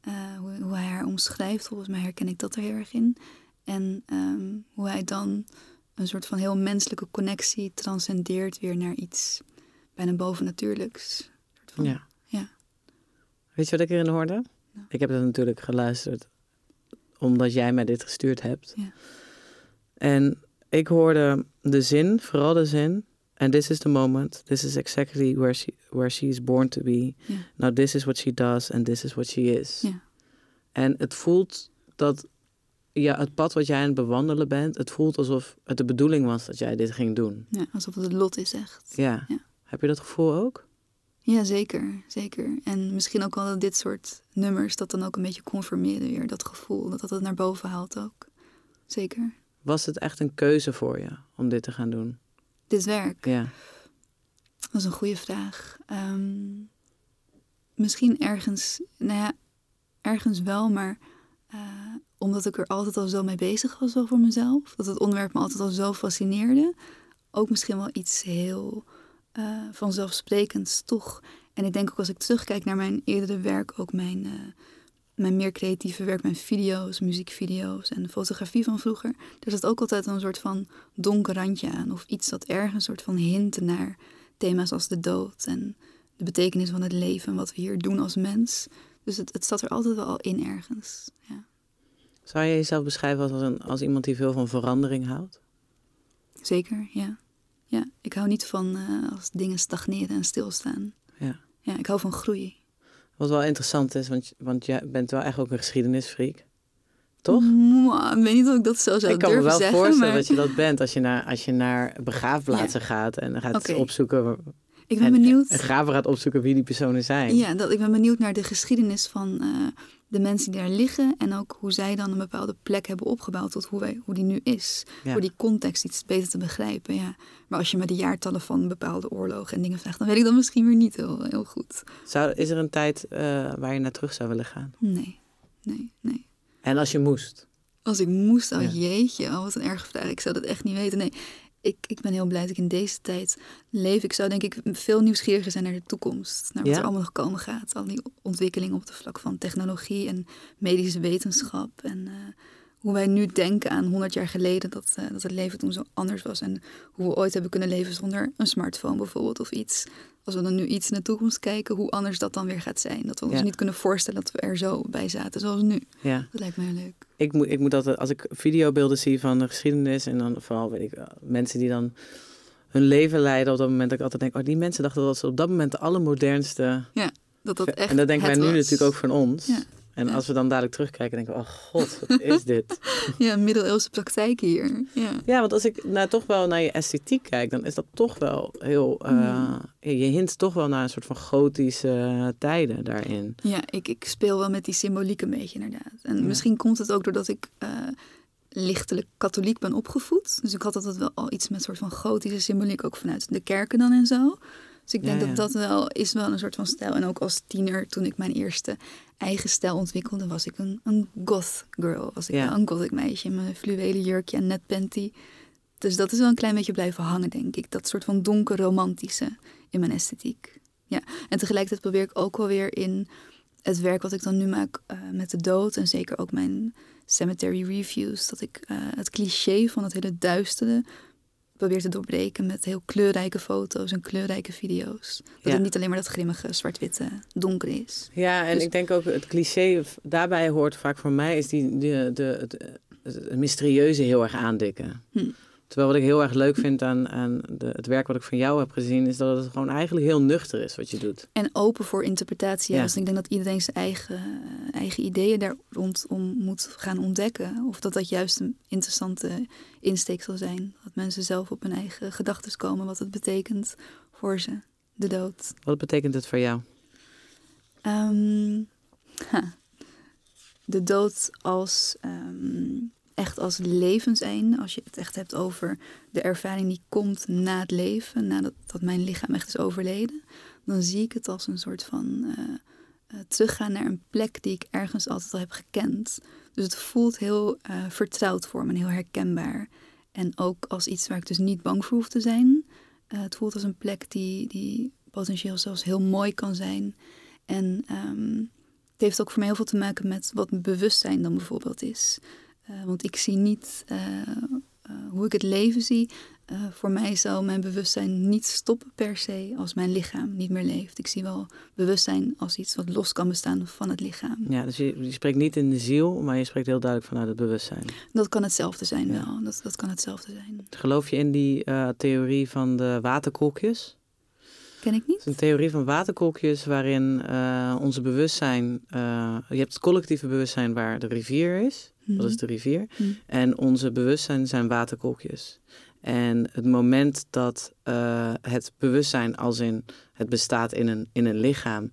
Eh, hoe, hoe hij haar omschrijft, volgens mij herken ik dat er heel erg in. En ehm, hoe hij dan een soort van heel menselijke connectie transcendeert weer naar iets bijna bovennatuurlijks. Van- Ja. Ja. Weet je wat ik erin hoorde? Nou. Ik heb het natuurlijk geluisterd omdat jij mij dit gestuurd hebt. Ja. En ik hoorde de zin, vooral de zin. And this is the moment. This is exactly where she, where she is born to be. Now this is what she does and this is what she is. Ja. En het voelt dat ja, het pad wat jij aan het bewandelen bent, het voelt alsof het de bedoeling was dat jij dit ging doen. Ja, alsof het het lot is echt. Ja. Ja. Heb je dat gevoel ook? Ja, zeker, zeker. En misschien ook wel dat dit soort nummers dat dan ook een beetje conformeren weer. Dat gevoel, dat dat het naar boven haalt ook. Zeker. Was het echt een keuze voor je om dit te gaan doen? Dit werk, Ja. dat is een goede vraag. Ehm, misschien ergens, nou ja, ergens wel, maar eh, omdat ik er altijd al zo mee bezig was wel voor mezelf. Dat het onderwerp me altijd al zo fascineerde. Ook misschien wel iets heel eh, vanzelfsprekends toch. En ik denk ook als ik terugkijk naar mijn eerdere werk, ook mijn, eh, mijn meer creatieve werk, mijn video's, muziekvideo's en fotografie van vroeger. Er zat ook altijd een soort van donker randje aan. Of iets dat ergens een soort van hintte naar thema's als de dood en de betekenis van het leven en wat we hier doen als mens. Dus het, het zat er altijd wel al in ergens. Ja. Zou je jezelf beschrijven als, een, als iemand die veel van verandering houdt? Zeker, ja. ja. Ik hou niet van uh, als dingen stagneren en stilstaan. Ja. ja, ik hou van groei. Wat wel interessant is, want, want jij bent wel echt ook een geschiedenisfreak. Toch? Mwah, ik weet niet of ik dat zo zou Ik kan me wel zeggen. voorstellen maar dat je dat bent als je naar, als je naar begraafplaatsen gaat en gaat opzoeken. ik ben en, benieuwd. En graven gaat opzoeken wie die personen zijn. Ja, dat, ik ben benieuwd naar de geschiedenis van eh, de mensen die daar liggen. En ook hoe zij dan een bepaalde plek hebben opgebouwd tot hoe, wij, hoe die nu is. Ja. Voor die context iets beter te begrijpen. Ja. Maar als je me de jaartallen van bepaalde oorlogen en dingen vraagt, dan weet ik dat misschien weer niet heel, heel goed. Zou, is er een tijd eh, waar je naar terug zou willen gaan? Nee, nee, nee. En als je moest? Als ik moest, oh Ja. jeetje, oh, wat een erge vraag. Ik zou dat echt niet weten. Nee, ik, ik ben heel blij dat ik in deze tijd leef. Ik zou denk ik veel nieuwsgieriger zijn naar de toekomst. Naar wat Ja? er allemaal nog komen gaat. Al die ontwikkelingen op het vlak van technologie en medische wetenschap. En eh, hoe wij nu denken aan 100 jaar geleden dat, eh, dat het leven toen zo anders was. En hoe we ooit hebben kunnen leven zonder een smartphone bijvoorbeeld of iets. Als we dan nu iets in de toekomst kijken, hoe anders dat dan weer gaat zijn. Dat we ons Ja. niet kunnen voorstellen dat we er zo bij zaten zoals nu. Ja. Dat lijkt me heel leuk. Ik moet, ik moet altijd, als ik videobeelden zie van de geschiedenis en dan vooral weet ik wel, mensen die dan hun leven leiden op dat moment, dat ik altijd denk, oh die mensen dachten dat ze op dat moment de allermodernste. Dat dat echt en dat denken wij nu was. natuurlijk ook van ons. Ja. En Ja. als we dan dadelijk terugkijken, denken we, oh god, wat is dit? Ja, middeleeuwse praktijk hier. Ja. Ja, want als ik nou toch wel naar je esthetiek kijk, dan is dat toch wel heel. eh, Mm. Je hint toch wel naar een soort van gotische tijden daarin. Ja, ik, ik speel wel met die symboliek een beetje inderdaad. En Ja. misschien komt het ook doordat ik eh, lichtelijk katholiek ben opgevoed. Dus ik had altijd wel al iets met soort van gotische symboliek, ook vanuit de kerken dan en zo. Dus ik denk Ja, dat ja. dat wel is wel een soort van stijl. En ook als tiener, toen ik mijn eerste eigen stijl ontwikkelde, was ik een, een goth girl. Was ik Ja. een gothic meisje in mijn fluwelen jurkje en net panty. Dus dat is wel een klein beetje blijven hangen, denk ik. Dat soort van donker romantische in mijn esthetiek. Ja, en tegelijkertijd probeer ik ook wel weer in het werk wat ik dan nu maak eh, met de dood en zeker ook mijn cemetery reviews, dat ik eh, het cliché van het hele duistere probeer te doorbreken met heel kleurrijke foto's en kleurrijke video's. Dat Ja. het niet alleen maar dat grimmige zwart-witte donker is. Ja, en Dus- ik denk ook het cliché daarbij hoort vaak voor mij is die de, de, het, het mysterieuze heel erg aandikken. Hm. Terwijl wat ik heel erg leuk vind aan, aan de, het werk wat ik van jou heb gezien, is dat het gewoon eigenlijk heel nuchter is wat je doet. En open voor interpretatie. Ja. En ik denk dat iedereen zijn eigen, eh, eigen ideeën daar rondom moet gaan ontdekken. Of dat dat juist een interessante insteek zal zijn. Dat mensen zelf op hun eigen gedachten komen wat het betekent voor ze, de dood. Wat betekent het voor jou? Ehm, ha. De dood als ehm, echt als levenseinde. Als je het echt hebt over de ervaring die komt na het leven, nadat dat mijn lichaam echt is overleden, dan zie ik het als een soort van eh, teruggaan naar een plek die ik ergens altijd al heb gekend. Dus het voelt heel eh, vertrouwd voor me en heel herkenbaar. En ook als iets waar ik dus niet bang voor hoef te zijn. Het voelt als een plek die, die potentieel zelfs heel mooi kan zijn. En ehm, het heeft ook voor mij heel veel te maken met wat bewustzijn dan bijvoorbeeld is. Eh, want ik zie niet eh, eh, hoe ik het leven zie. Voor mij zou mijn bewustzijn niet stoppen per se als mijn lichaam niet meer leeft. Ik zie wel bewustzijn als iets wat los kan bestaan van het lichaam. Ja, dus je, je spreekt niet in de ziel, maar je spreekt heel duidelijk vanuit het bewustzijn. Dat kan hetzelfde zijn Ja. wel. Dat, dat kan hetzelfde zijn. Geloof je in die theorie van de waterkolkjes? Ken ik Het niet? is een theorie van waterkolkjes waarin eh, onze bewustzijn... je hebt het collectieve bewustzijn waar de rivier is. Dat is de rivier. Mhm. En onze bewustzijn zijn waterkolkjes. En het moment dat eh, het bewustzijn als in het bestaat in een, in een lichaam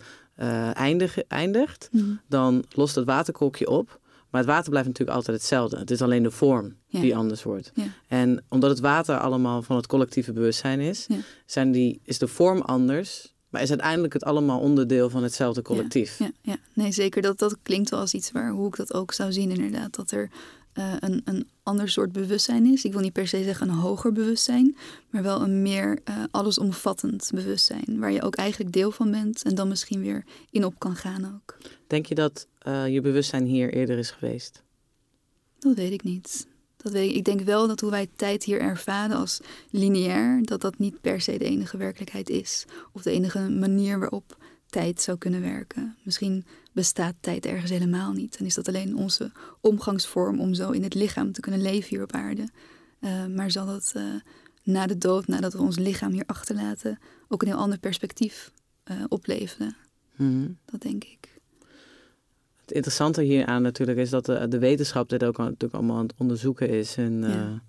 eindig, eindigt, Mhm. dan lost het waterkolkje op. Maar het water blijft natuurlijk altijd hetzelfde. Het is alleen de vorm Ja. die anders wordt. Ja. En omdat het water allemaal van het collectieve bewustzijn is, Ja. zijn die, is de vorm anders. Maar is uiteindelijk het allemaal onderdeel van hetzelfde collectief. Ja, ja, nee, zeker. Dat, dat klinkt wel als iets waar hoe ik dat ook zou zien, inderdaad. Dat er eh, een, een ander soort bewustzijn is. Ik wil niet per se zeggen een hoger bewustzijn, maar wel een meer eh, allesomvattend bewustzijn. Waar je ook eigenlijk deel van bent en dan misschien weer in op kan gaan ook. Denk je dat eh, je bewustzijn hier eerder is geweest? Dat weet ik niet. Dat weet ik. ik denk wel dat hoe wij tijd hier ervaren als lineair, dat dat niet per se de enige werkelijkheid is. Of de enige manier waarop tijd zou kunnen werken. Misschien bestaat tijd ergens helemaal niet. En is dat alleen onze omgangsvorm om zo in het lichaam te kunnen leven hier op aarde. Uh, maar zal dat uh, na de dood, nadat we ons lichaam hier achterlaten, ook een heel ander perspectief uh, opleveren? Mm. Dat denk ik. Het interessante hieraan natuurlijk is dat de, de wetenschap dit ook natuurlijk allemaal aan het onderzoeken is. En, ja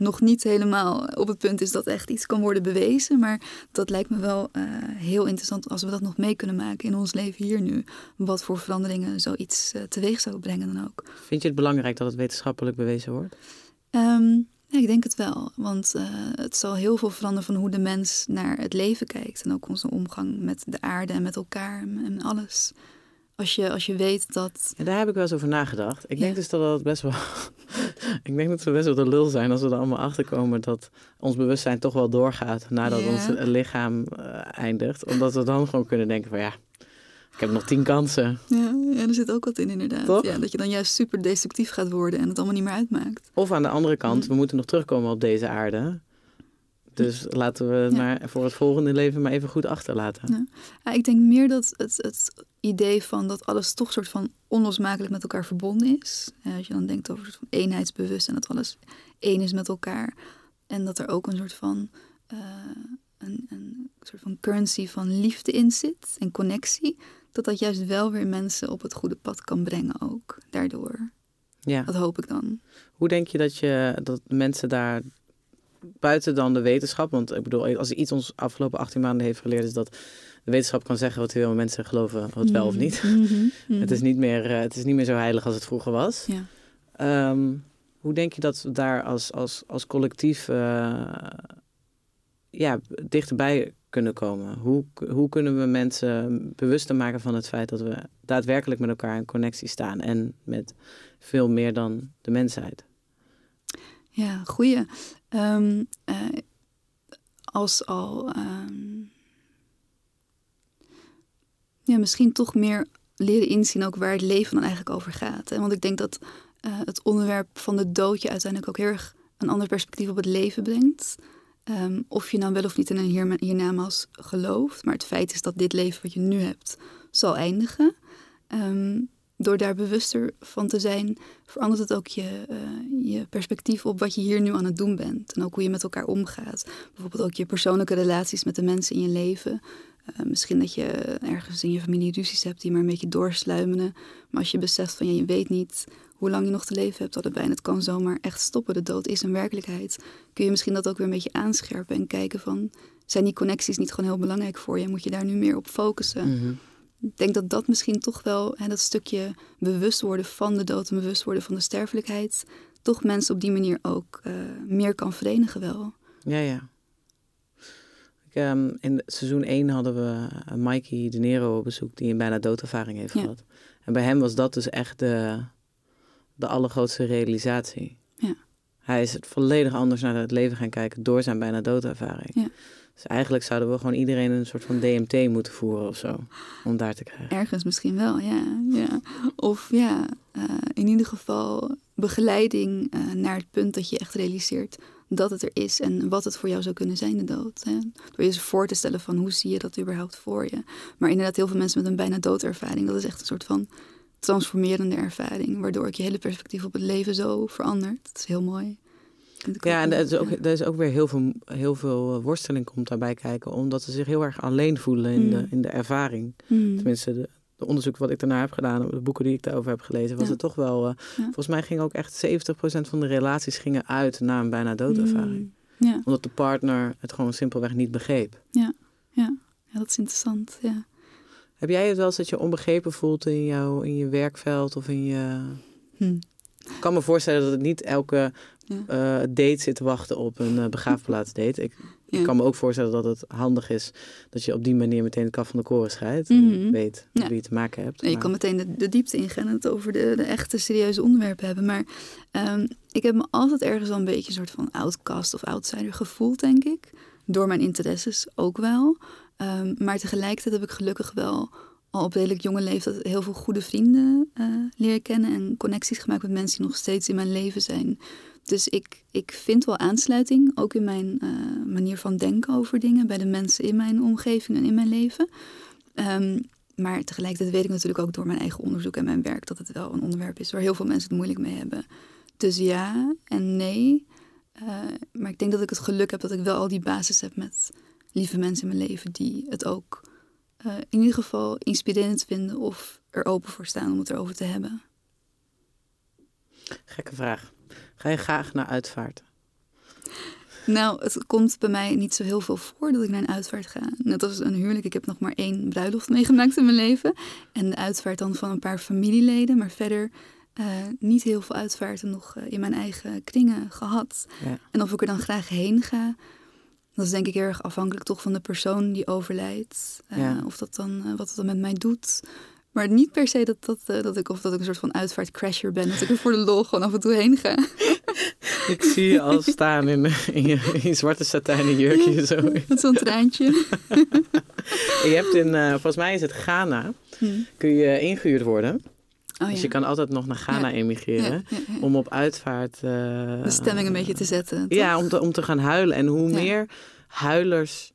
nog niet helemaal op het punt is dat echt iets kan worden bewezen. Maar dat lijkt me wel uh, heel interessant als we dat nog mee kunnen maken in ons leven hier nu. Wat voor veranderingen zoiets uh, teweeg zou brengen dan ook. Vind je het belangrijk dat het wetenschappelijk bewezen wordt? Um, ja, ik denk het wel. Want uh, het zal heel veel veranderen van hoe de mens naar het leven kijkt. En ook onze omgang met de aarde en met elkaar en alles. Als je, als je weet dat. Ja, daar heb ik wel eens over nagedacht. Ik denk dus dat dat best wel. ik denk dat we best wel de lul zijn als we er allemaal achter komen dat ons bewustzijn toch wel doorgaat nadat ons lichaam uh, eindigt. Omdat we dan gewoon kunnen denken van ja. Ik heb nog tien kansen. Ja, ja, er zit ook wat in inderdaad. Ja, dat je dan juist super destructief gaat worden en het allemaal niet meer uitmaakt. Of aan de andere kant, we moeten nog terugkomen op deze aarde. Dus laten we het maar voor het volgende leven maar even goed achterlaten. Ja. ik denk meer dat het, het idee van dat alles toch soort van onlosmakelijk met elkaar verbonden is. als je dan denkt over het eenheidsbewustzijn, dat alles één is met elkaar. En dat er ook een soort van, uh, een, een soort van currency van liefde in zit en connectie. Dat dat juist wel weer mensen op het goede pad kan brengen ook, daardoor. Ja. Dat hoop ik dan. Hoe denk je dat, je dat mensen daar buiten dan de wetenschap, want ik bedoel, als iets ons afgelopen 18 maanden heeft geleerd, is dat de wetenschap kan zeggen wat wil, mensen geloven wat wel of niet. Mhm, mhm. het, is niet meer, uh, het is niet meer zo heilig als het vroeger was. Ja. Um, hoe denk je dat we daar als, als, als collectief uh, ja, dichterbij kunnen komen? Hoe, hoe kunnen we mensen bewuster maken van het feit dat we daadwerkelijk met elkaar in connectie staan en met veel meer dan de mensheid? Ja, goeie. Um, uh, als al um, ja, misschien toch meer leren inzien ook waar het leven dan eigenlijk over gaat. Want ik denk dat uh, het onderwerp van de dood je uiteindelijk ook heel erg een ander perspectief op het leven brengt. Um, of je nou wel of niet in een hiernamaals gelooft. Maar het feit is dat dit leven wat je nu hebt zal eindigen. Um, door daar bewuster van te zijn, verandert het ook je, uh, je perspectief op wat je hier nu aan het doen bent. En ook hoe je met elkaar omgaat. Bijvoorbeeld ook je persoonlijke relaties met de mensen in je leven. Uh, misschien dat je ergens in je familie ruzies hebt die maar een beetje doorsluimeren. Maar als je beseft van ja, je weet niet hoe lang je nog te leven hebt allebei. En het kan zomaar echt stoppen. De dood is een werkelijkheid. Kun je misschien dat ook weer een beetje aanscherpen en kijken van... zijn die connecties niet gewoon heel belangrijk voor je? Moet je daar nu meer op focussen? Mm ik denk dat dat misschien toch wel, hè, dat stukje bewust worden van de dood en bewust worden van de sterfelijkheid, toch mensen op die manier ook uh, meer kan verenigen wel. Ja, ja. Ik, um, in seizoen 1 hadden we uh, Mikey De Nero op bezoek, die een bijna doodervaring heeft ja. gehad. En bij hem was dat dus echt de, de allergrootste realisatie. Ja. Hij is het volledig anders naar het leven gaan kijken door zijn bijna doodervaring. Ja. Dus eigenlijk zouden we gewoon iedereen een soort van DMT moeten voeren of zo. Om daar te krijgen. Ergens misschien wel, ja. ja. Of ja, uh, in ieder geval begeleiding uh, naar het punt dat je echt realiseert dat het er is en wat het voor jou zou kunnen zijn, de dood. Hè? Door je ze voor te stellen van hoe zie je dat überhaupt voor je. Maar inderdaad, heel veel mensen met een bijna doodervaring, dat is echt een soort van transformerende ervaring. Waardoor ik je hele perspectief op het leven zo verandert. Dat is heel mooi. Ja, en er is, ook, er is ook weer heel veel, heel veel eh, worsteling komt daarbij kijken, omdat ze zich heel erg alleen voelen in, de, mm. in de ervaring. Mm. Tenminste, de, de, onderzoek wat ik daarna heb gedaan, de boeken die ik daarover heb gelezen, was het toch wel. Uh, Volgens mij ging ook echt 70% van de relaties gingen uit na een bijna doodervaring. Mm. Ja. Omdat de partner het gewoon simpelweg niet begreep. Ja, ja. ja dat is interessant. Ja. Heb jij het wel eens dat je onbegrepen voelt in, jouw, in je werkveld of in je. Hm. Ik kan me voorstellen dat het niet elke uh, date zit te wachten op een uh, begraafplaats date. Ik, ik, kan me ook voorstellen dat het handig is dat je op die manier meteen het kaf van de koren scheidt. Mm -hmm. weet ja. wie je te maken hebt. je kan meteen de, de, diepte ingaan en het over de, de echte serieuze onderwerpen hebben. Maar um, ik heb me altijd ergens al een beetje een soort van outcast of outsider gevoeld, denk ik. Door mijn interesses ook wel. Um, maar tegelijkertijd heb ik gelukkig wel al op redelijk jonge leeftijd heel veel goede vrienden uh, leren kennen en connecties gemaakt met mensen die nog steeds in mijn leven zijn. Dus ik, ik vind wel aansluiting, ook in mijn eh, manier van denken over dingen, bij de mensen in mijn omgeving en in mijn leven. Ehm, maar tegelijkertijd weet ik natuurlijk ook door mijn eigen onderzoek en mijn werk dat het wel een onderwerp is waar heel veel mensen het moeilijk mee hebben. Dus ja en nee. Eh, maar ik denk dat ik het geluk heb dat ik wel al die basis heb met lieve mensen in mijn leven die het ook uh, in ieder geval inspirerend vinden of er open voor staan om het erover te hebben. Gekke vraag. Ga je graag naar uitvaart? Nou, het komt bij mij niet zo heel veel voor dat ik naar een uitvaart ga. Net als een huwelijk. Ik heb nog maar één bruiloft meegemaakt in mijn leven. En de uitvaart dan van een paar familieleden. Maar verder uh, niet heel veel uitvaarten nog uh, in mijn eigen kringen gehad. Ja. En of ik er dan graag heen ga, dat is denk ik erg afhankelijk toch van de persoon die overlijdt. Uh, ja. Of dat dan, wat het dan met mij doet. Maar niet per se dat, dat, dat, ik, of dat ik een soort van uitvaartcrasher ben. Dat ik er voor de lol gewoon af en toe heen ga. Ik zie je al staan in, in, je, in je zwarte satijnen jurkje. Zo. Met zo'n treintje. je hebt in, uh, volgens mij is het Ghana, hmm. kun je ingehuurd worden. Oh, dus je kan altijd nog naar Ghana ja. emigreren. Ja, om op uitvaart... Uh, de stemming een beetje te zetten. Toch? Ja, om te, om te gaan huilen. En hoe meer huilers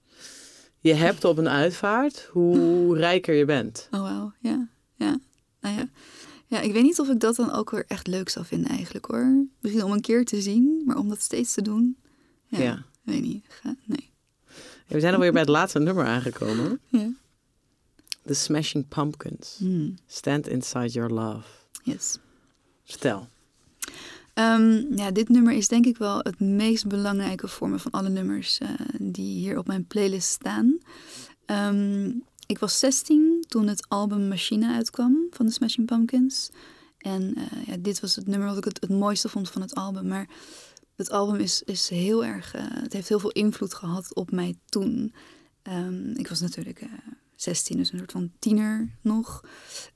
je hebt op een uitvaart, hoe rijker je bent. Oh, wauw. Ja, ja. Nou ja. Ja, ik weet niet of ik dat dan ook weer echt leuk zou vinden eigenlijk hoor. Misschien om een keer te zien, maar om dat steeds te doen. Ja, ja. weet niet. Ga, nee. we zijn alweer bij het laatste nummer aangekomen. Ja. The Smashing Pumpkins. Hmm. Stand Inside Your Love. Yes. Vertel. Um, ja, dit nummer is denk ik wel het meest belangrijke voor me van alle nummers uh, die hier op mijn playlist staan. Um, ik was 16 toen het album Machine uitkwam van de Smashing Pumpkins. En uh, ja, dit was het nummer wat ik het, het mooiste vond van het album. Maar het album is, is heel erg. Uh, het heeft heel veel invloed gehad op mij toen. Um, ik was natuurlijk 16, dus een soort van tiener nog.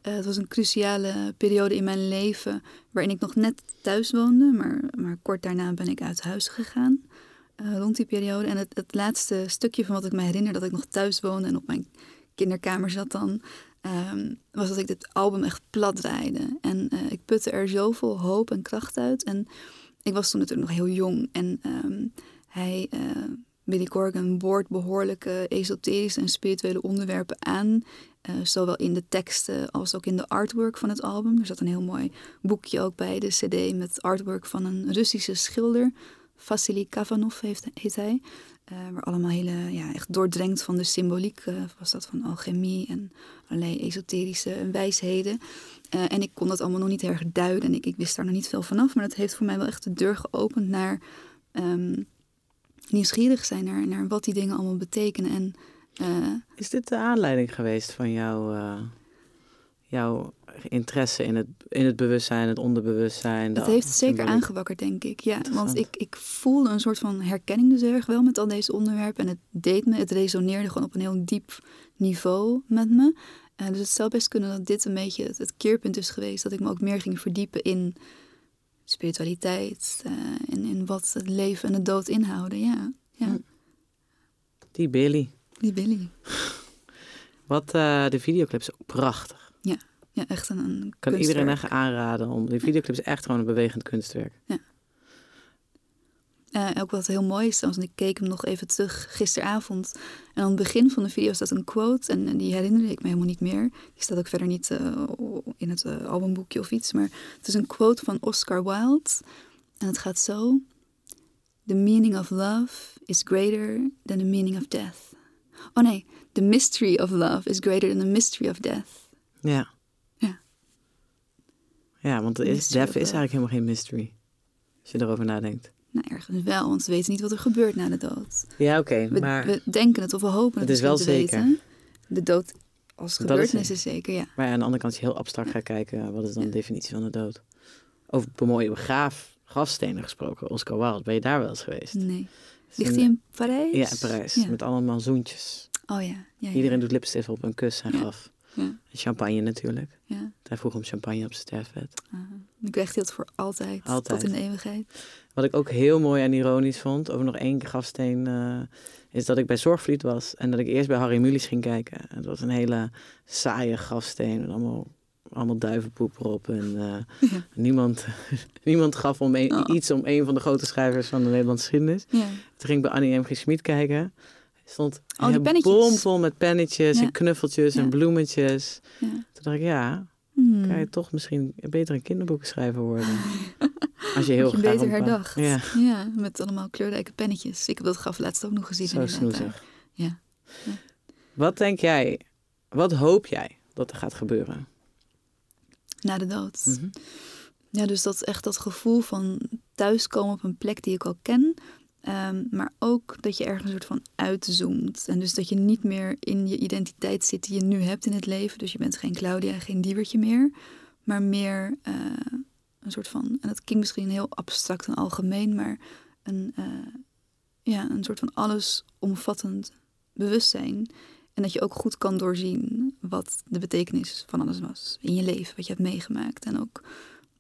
het was een cruciale periode in mijn leven. waarin ik nog net thuis woonde. Maar, maar kort daarna ben ik uit huis gegaan. rond die periode. En het, het laatste stukje van wat ik me herinner dat ik nog thuis woonde en op mijn kinderkamer zat dan, um, was dat ik dit album echt plat draaide. En uh, ik putte er zoveel hoop en kracht uit. En ik was toen natuurlijk nog heel jong. En um, hij, Billy Corgan, boort behoorlijke esoterische en spirituele onderwerpen aan. Uh, zowel in de teksten als ook in de artwork van het album. Er zat een heel mooi boekje ook bij de CD met artwork van een Russische schilder. Vasily Kavanov heet hij. Uh, waar allemaal hele, ja, echt doordrenkt van de symboliek uh, was dat van alchemie en allerlei esoterische wijsheden. En ik kon dat allemaal nog niet erg duiden en ik, ik, wist daar nog niet veel vanaf. Maar dat heeft voor mij wel echt de deur geopend naar um, nieuwsgierig zijn naar, naar wat die dingen allemaal betekenen. En, Is dit de aanleiding geweest van jouw, jouw interesse in het, in het bewustzijn, het onderbewustzijn. Het heeft zeker aangewakkerd, denk ik. Ja, want ik, ik voelde een soort van herkenning dus erg wel met al deze onderwerpen. En het deed me, het resoneerde gewoon op een heel diep niveau met me. Uh, dus het zou best kunnen dat dit een beetje het, het, keerpunt is geweest. Dat ik me ook meer ging verdiepen in spiritualiteit. Uh, en in wat het leven en de dood inhouden. Ja, ja. Hm. Die Billy. Die Billy. Wat uh, de videoclip is ook prachtig. Ja. Ja, echt een, een Kan iedereen echt aanraden. Om, die videoclip is echt gewoon een bewegend kunstwerk. Ja. Uh, ook wat heel mooi is want ik keek hem nog even terug gisteravond. En aan het begin van de video staat een quote. En, die herinnerde ik me helemaal niet meer. Die staat ook verder niet uh, in het uh, albumboekje of iets. Maar het is een quote van Oscar Wilde. En het gaat zo. The meaning of love is greater than the meaning of death. Oh nee, the mystery of love is greater than the mystery of death. Ja. Ja, want is, death is eigenlijk helemaal geen mystery. Als je erover nadenkt. Nou, ergens wel, want we weten niet wat er gebeurt na de dood. Ja, oké, maar... We denken het of we hopen het, het is wel zeker. Weten. De dood als gebeurtenis is, is, zeker, ja. Maar ja, aan de andere kant, als je heel abstract gaat kijken, wat is dan de definitie van de dood? Over mooie begraaf, grafstenen gesproken, Oscar Wilde, ben je daar wel eens geweest? Nee. Ligt hij in Parijs? Ja, in Parijs, ja. met allemaal zoentjes. Oh ja. ja Iedereen doet lipstift op een kus en graf. Ja. Champagne natuurlijk. Ja. Hij vroeg om champagne op zijn sterfbed. Uh, ik krijg dit voor altijd, altijd, tot in de eeuwigheid. Wat ik ook heel mooi en ironisch vond, over nog één grafsteen, uh, is dat ik bij Zorgvliet was. En dat ik eerst bij Harry Mulisch ging kijken. Het was een hele saaie grafsteen, allemaal allemaal duivenpoep erop. En uh, niemand, niemand gaf om een, oh. iets om een van de grote schrijvers van de Nederlandse geschiedenis. Ja. Toen ging ik bij Annie M. G. Schmid kijken. stond oh, bomvol met pennetjes en knuffeltjes en bloemetjes. Toen dacht ik, ja, hmm. kan je toch misschien beter een kinderboekenschrijver worden. Als je heel je graag beter herdacht. Ja. ja, met allemaal kleurrijke pennetjes. Ik heb dat gaf laatst ook nog gezien. Zo snoezig. Ja. ja. Wat denk jij, wat hoop jij dat er gaat gebeuren? Na de dood. Mhm. Ja, dus dat is echt dat gevoel van thuiskomen op een plek die ik al ken. Ehm, maar ook dat je ergens een soort van uitzoomt. En dus dat je niet meer in je identiteit zit die je nu hebt in het leven. Dus je bent geen Claudia, geen diewertje meer. Maar meer uh, een soort van, en dat klinkt misschien heel abstract en algemeen, maar een, uh, ja, een soort van allesomvattend bewustzijn. En dat je ook goed kan doorzien wat de betekenis van alles was in je leven, wat je hebt meegemaakt. En ook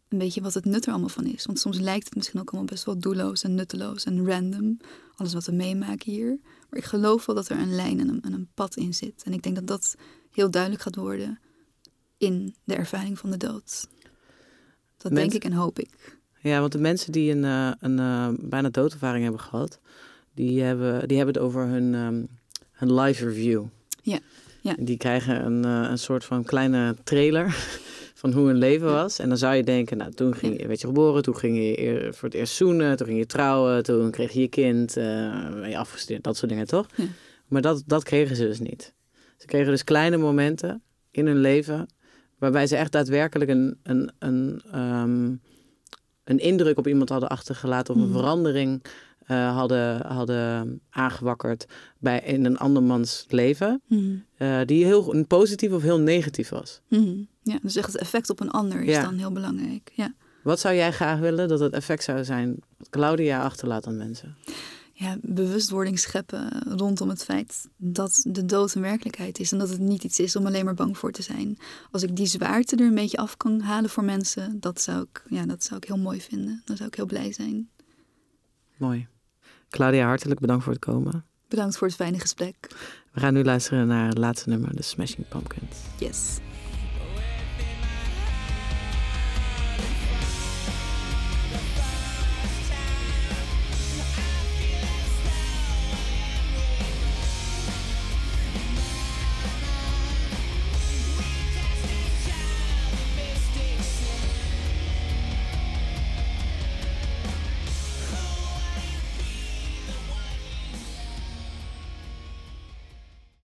een beetje wat het nut er allemaal van is. Want soms lijkt het misschien ook allemaal best wel doelloos en nutteloos en random. Alles wat we meemaken hier. Maar ik geloof wel dat er een lijn en een, en een pad in zit. En ik denk dat dat heel duidelijk gaat worden in de ervaring van de dood. Dat denk ik en hoop ik. Ja, want de mensen die een, uh, een uh, bijna doodervaring hebben gehad, die hebben, die hebben het over hun, um, hun live review. Ja. ja. Die krijgen een, uh, een soort van kleine trailer van hoe hun leven was. En dan zou je denken, nou, toen ging je, werd je geboren, toen ging je voor het eerst zoenen, toen ging je trouwen, toen kreeg je je kind, ben je afgestudeerd, dat soort dingen, toch? Ja. Maar dat, dat kregen ze dus niet. Ze kregen dus kleine momenten in hun leven Waarbij ze echt daadwerkelijk een, een, een, um, een indruk op iemand hadden achtergelaten of een mhm. verandering uh, hadden, hadden aangewakkerd bij, in een andermans leven. Mm. Uh, die heel positief of heel negatief was. Mm. Ja, dus echt het effect op een ander is dan heel belangrijk. Ja. Wat zou jij graag willen dat het effect zou zijn wat Claudia achterlaat aan mensen? Ja, bewustwording scheppen rondom het feit dat de dood een werkelijkheid is. En dat het niet iets is om alleen maar bang voor te zijn. Als ik die zwaarte er een beetje af kan halen voor mensen, dat zou ik, ja, dat zou ik heel mooi vinden. Dan zou ik heel blij zijn. Mooi. Claudia, hartelijk bedankt voor het komen. Bedankt voor het fijne gesprek. We gaan nu luisteren naar het laatste nummer, de Smashing Pumpkins. Yes.